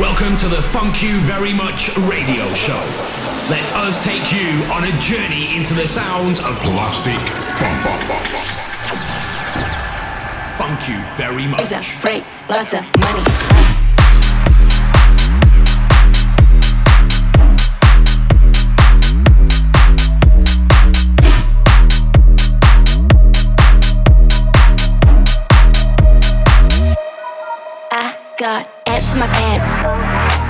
Welcome to the Funk You Very Much radio show. Let us take you on a journey into the sounds of Plastik Funk. Funk you very much. It's a freight, lots of money. Got ants in my pants.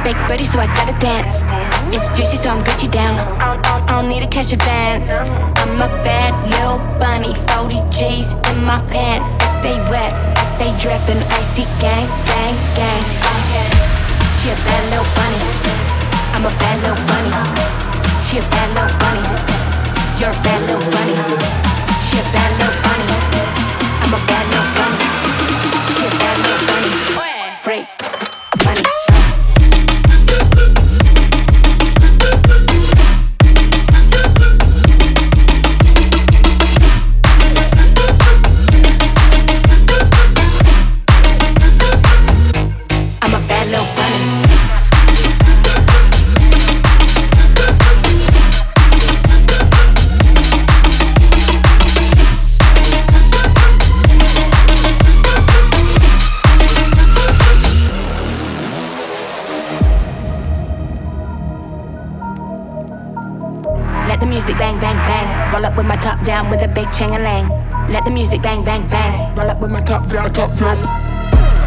Big birdie, so I gotta dance. It's juicy, so I'm Gucci down. I don't, need a cash advance. I'm a bad little bunny, 40 G's in my pants. I stay wet, I stay dripping, icy gang, gang, gang. She a bad little bunny. I'm a bad little bunny. She a bad little bunny. You're a bad little bunny. She a bad little bunny. I'm a bad little bunny. Free down with a big chang a lang. Let the music bang, bang, bang. Roll up with my top down, top down.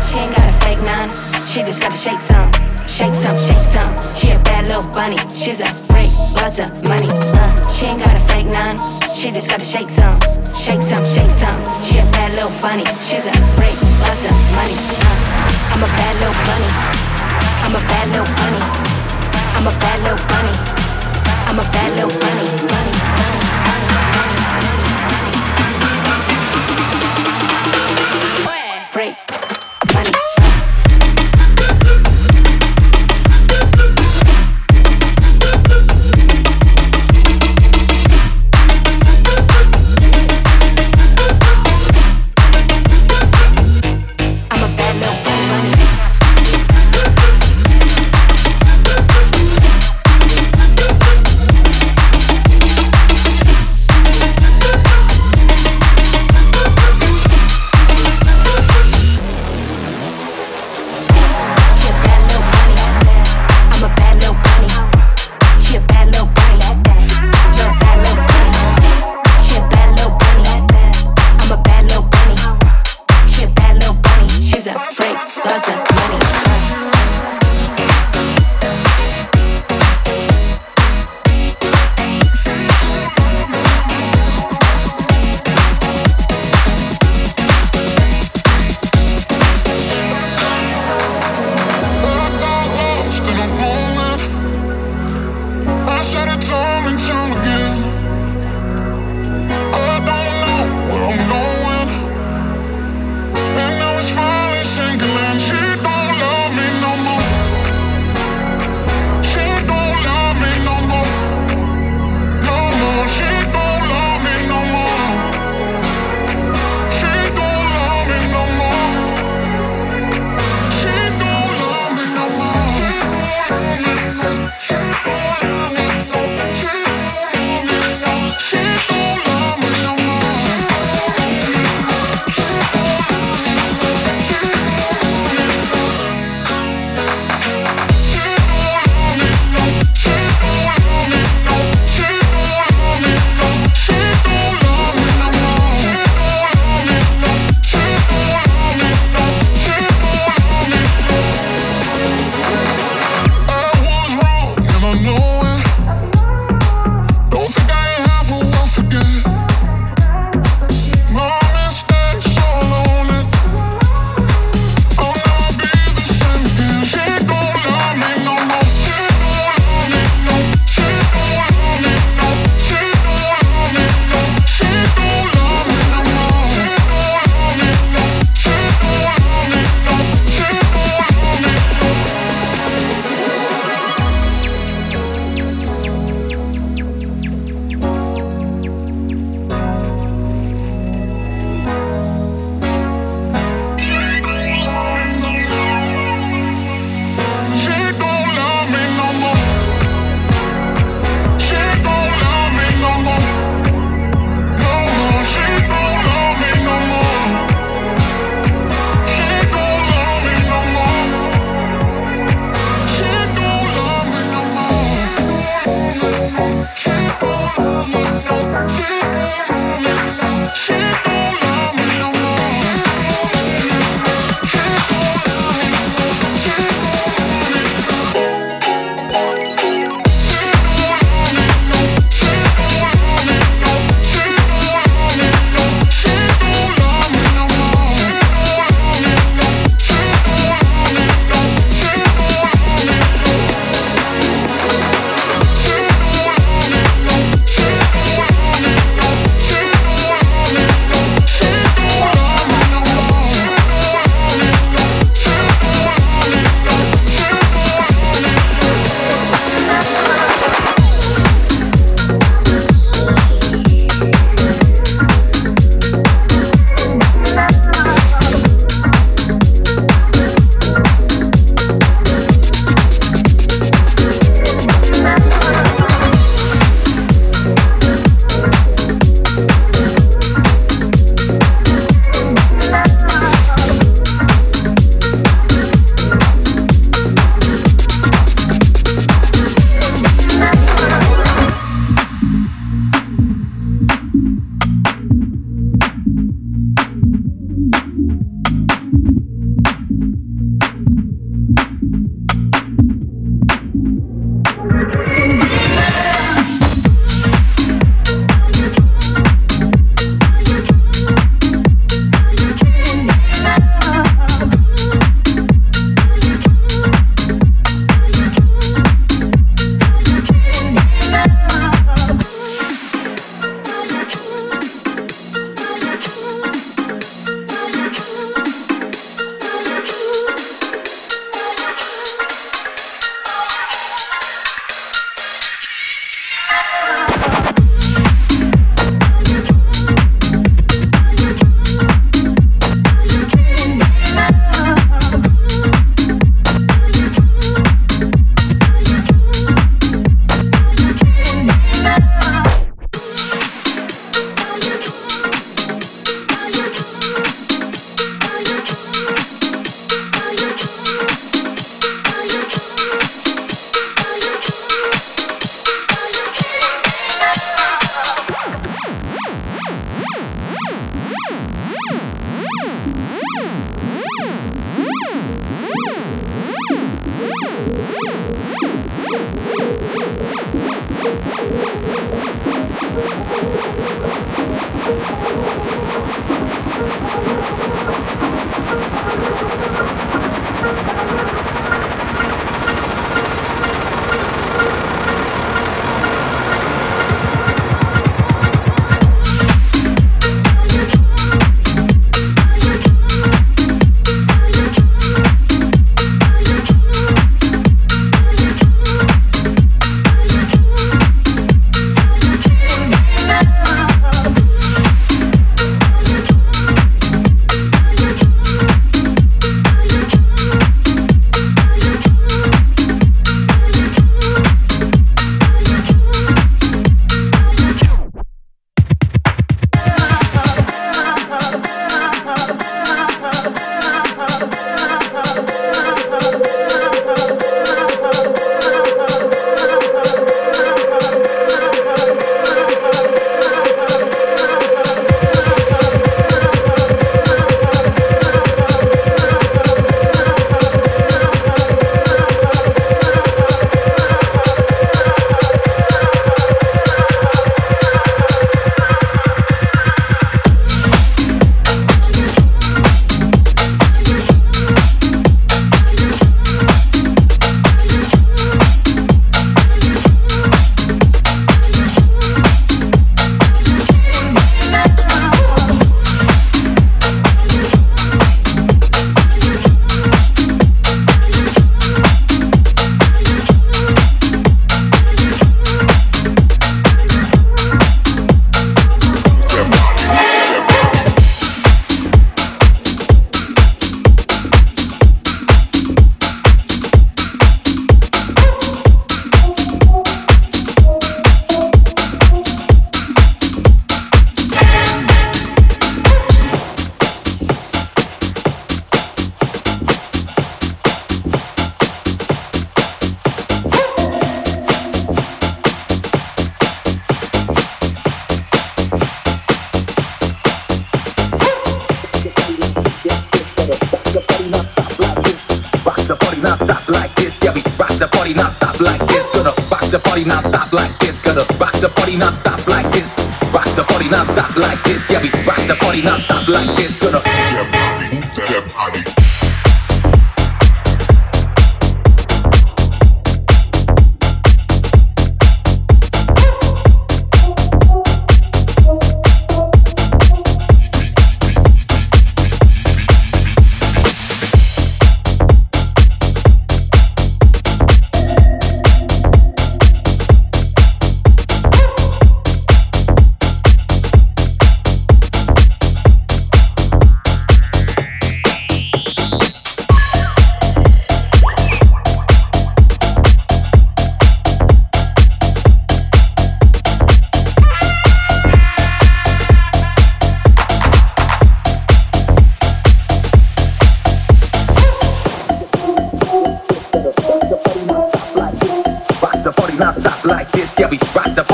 She ain't got a fake none. She just gotta shake some. Shake some, shake some. She a bad little bunny. She's a freak, lots of money. Uh, she ain't got a fake none. She just gotta shake some. Shake some, shake some. She a bad little bunny. She's a freak, lots of money. Uh, I'm a bad little bunny. I'm a bad little bunny. I'm a bad little bunny. I'm a bad little bunny,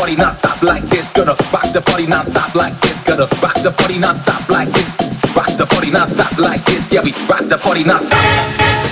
party non-stop like this. Gonna rock the party non-stop like this. Gonna Rock the party non-stop like this. Yeah, we rock the party non-stop.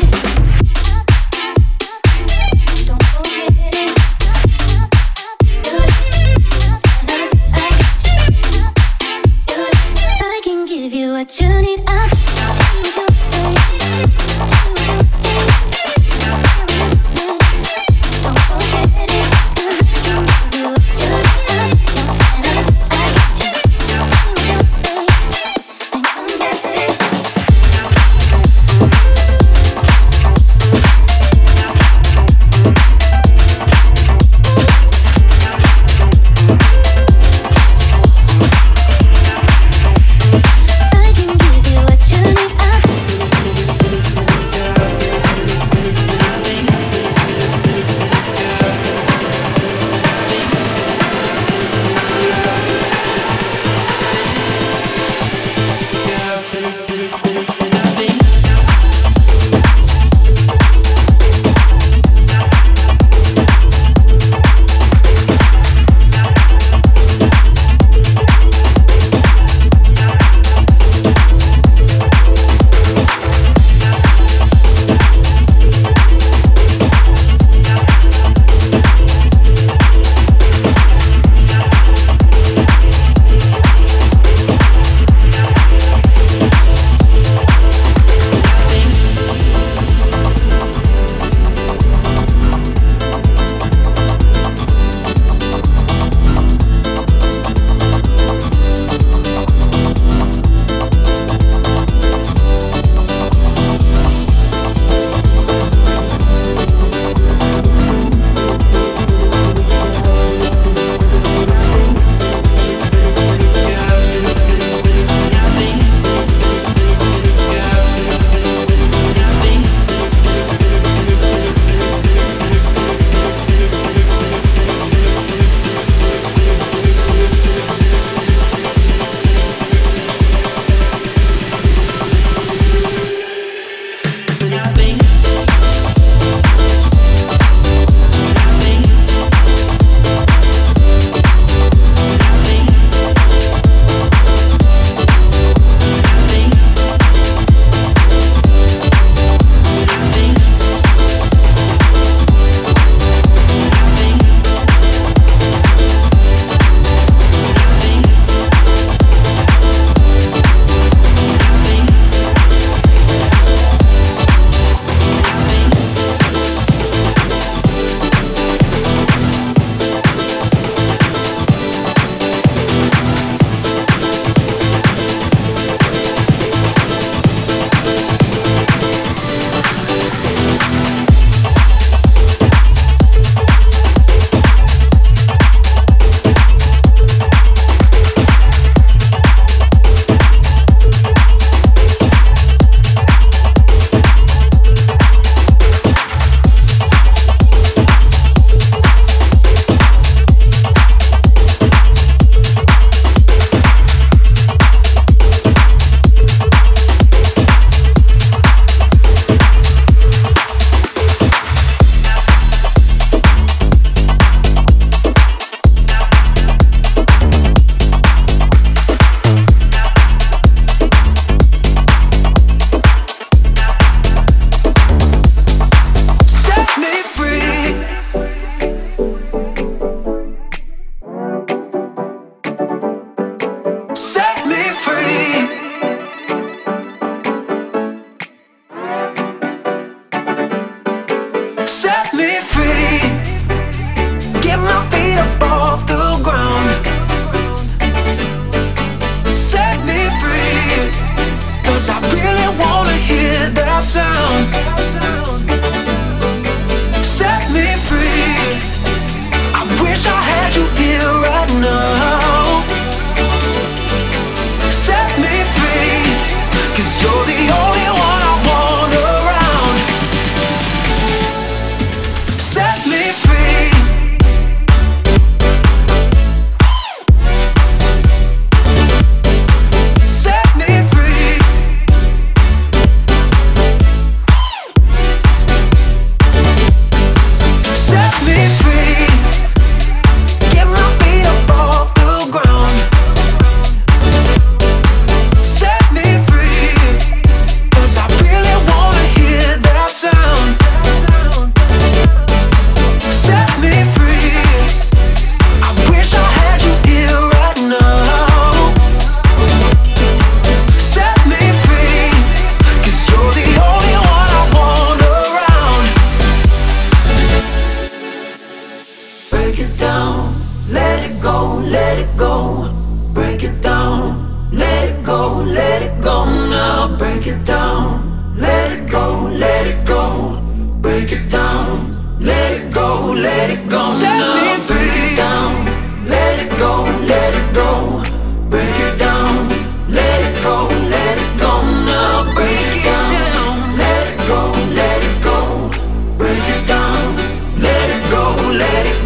Thank you.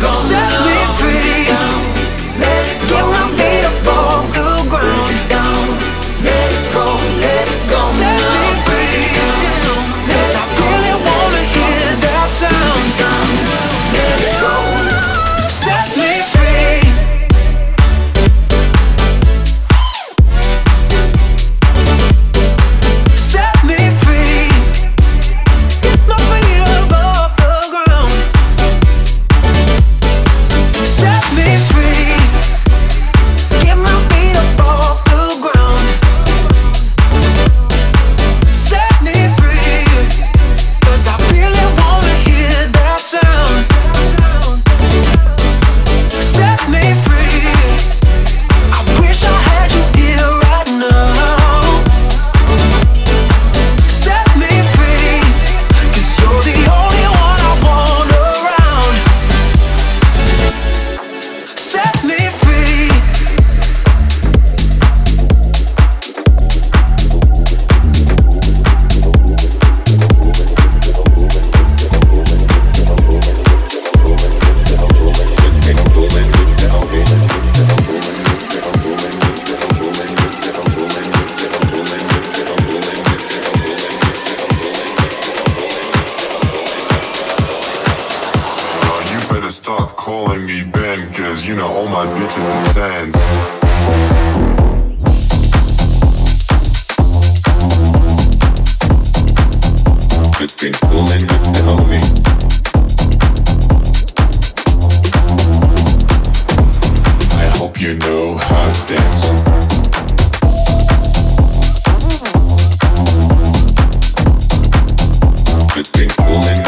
gone. Rolling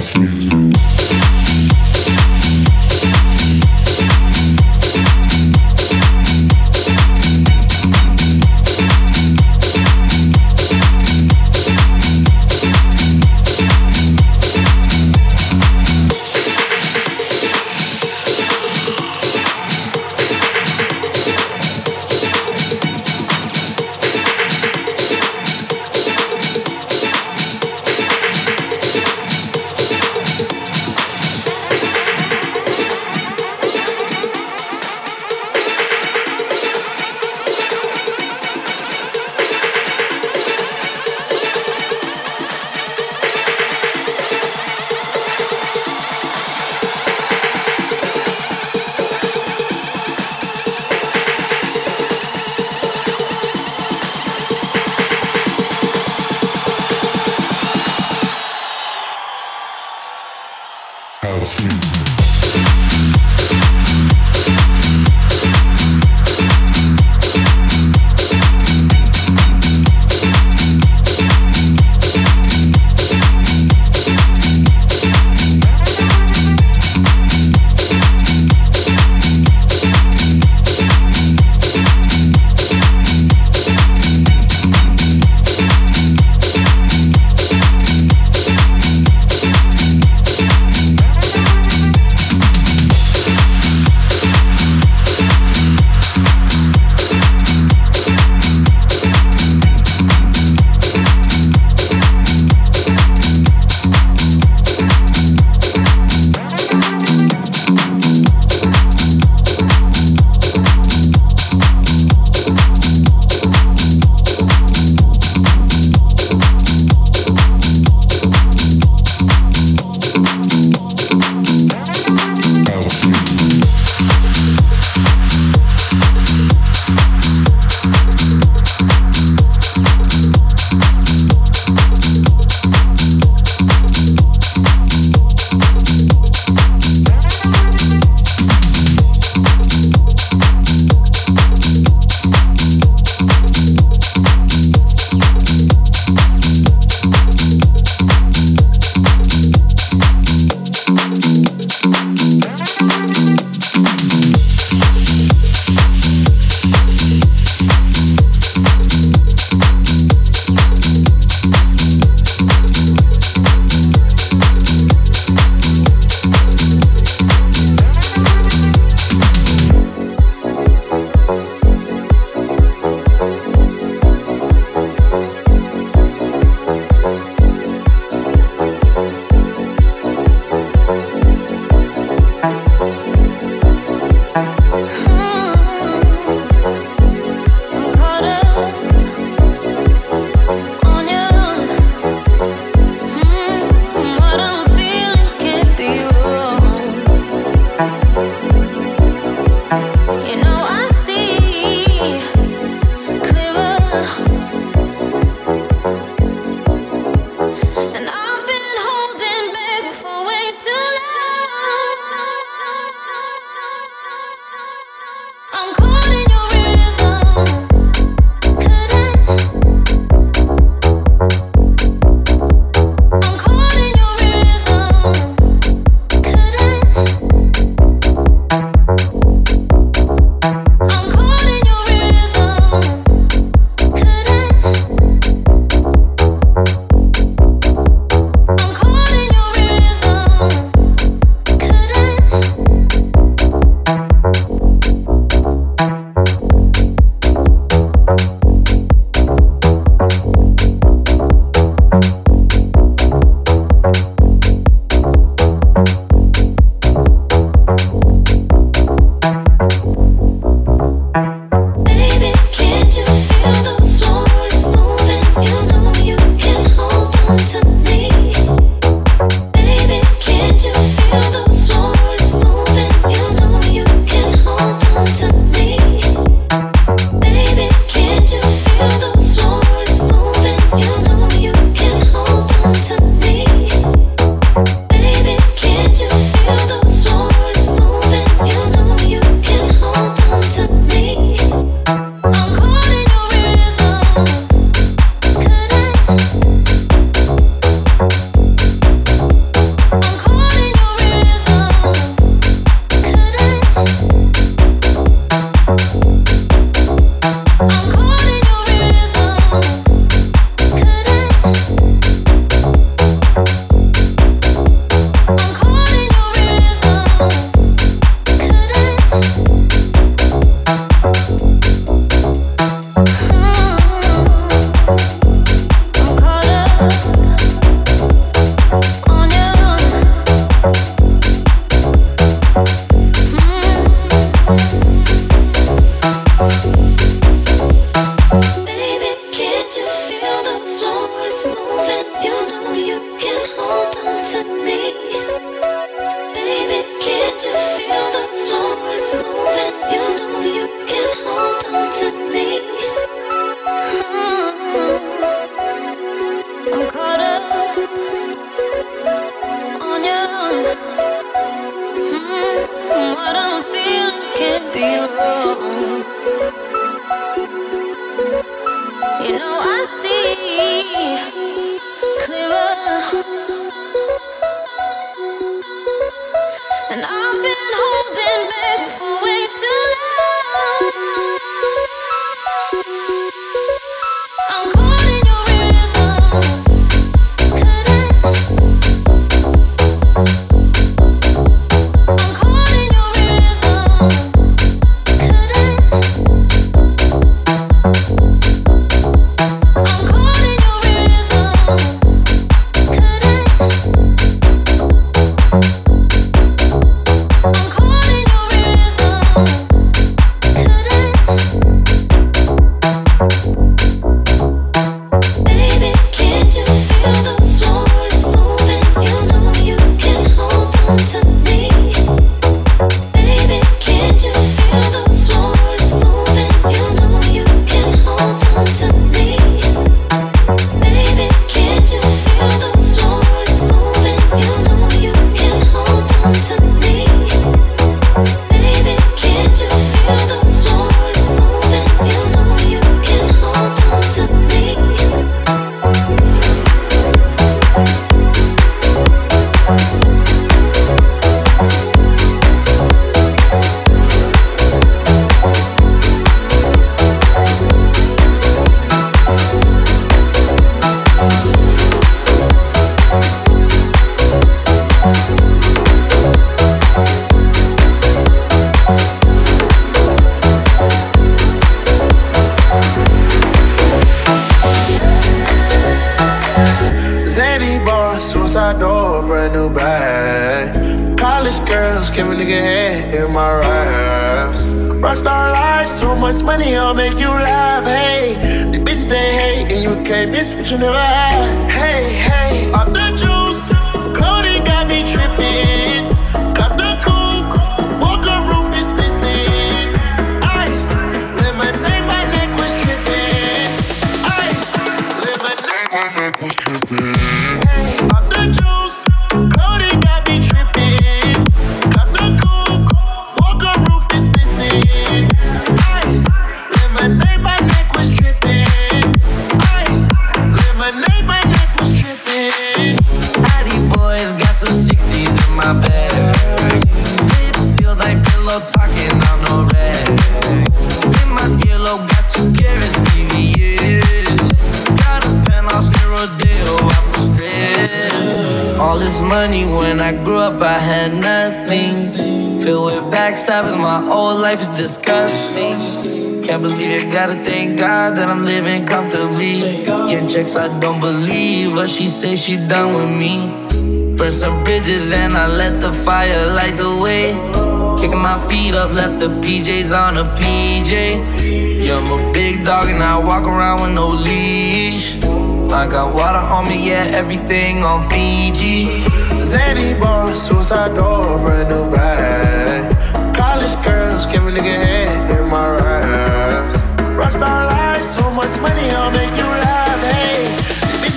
free. much money, I'll make you laugh. Hey, the bitch they hate, and you can't miss what you never had. Hey, hey, I thought you. Disgusting. Can't believe it, gotta thank God that I'm living comfortably. Getting checks, I don't believe, but she say she done with me. Burn some bridges and I let the fire light the way. Kicking my feet up, left the PJs on a PJ. Yeah, I'm a big dog and I walk around with no leash. I got water on me, yeah, everything on Fiji. Zany bar, suicide door, brand new nigga in my raps. Rockstar life, so much money, I'll make you laugh. Hey,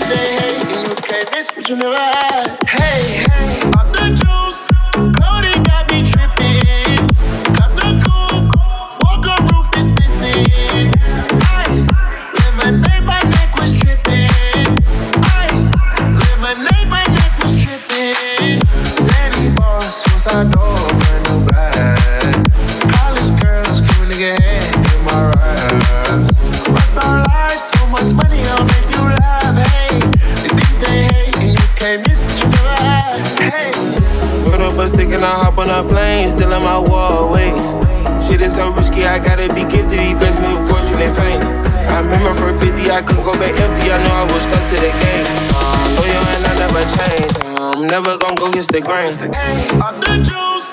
they hate, and you can't miss what you never had. Hey, go back empty. I know I was stuck to the game. Uh, loyal and I never change. I'm never gonna go against the grain. Hey, off the juice,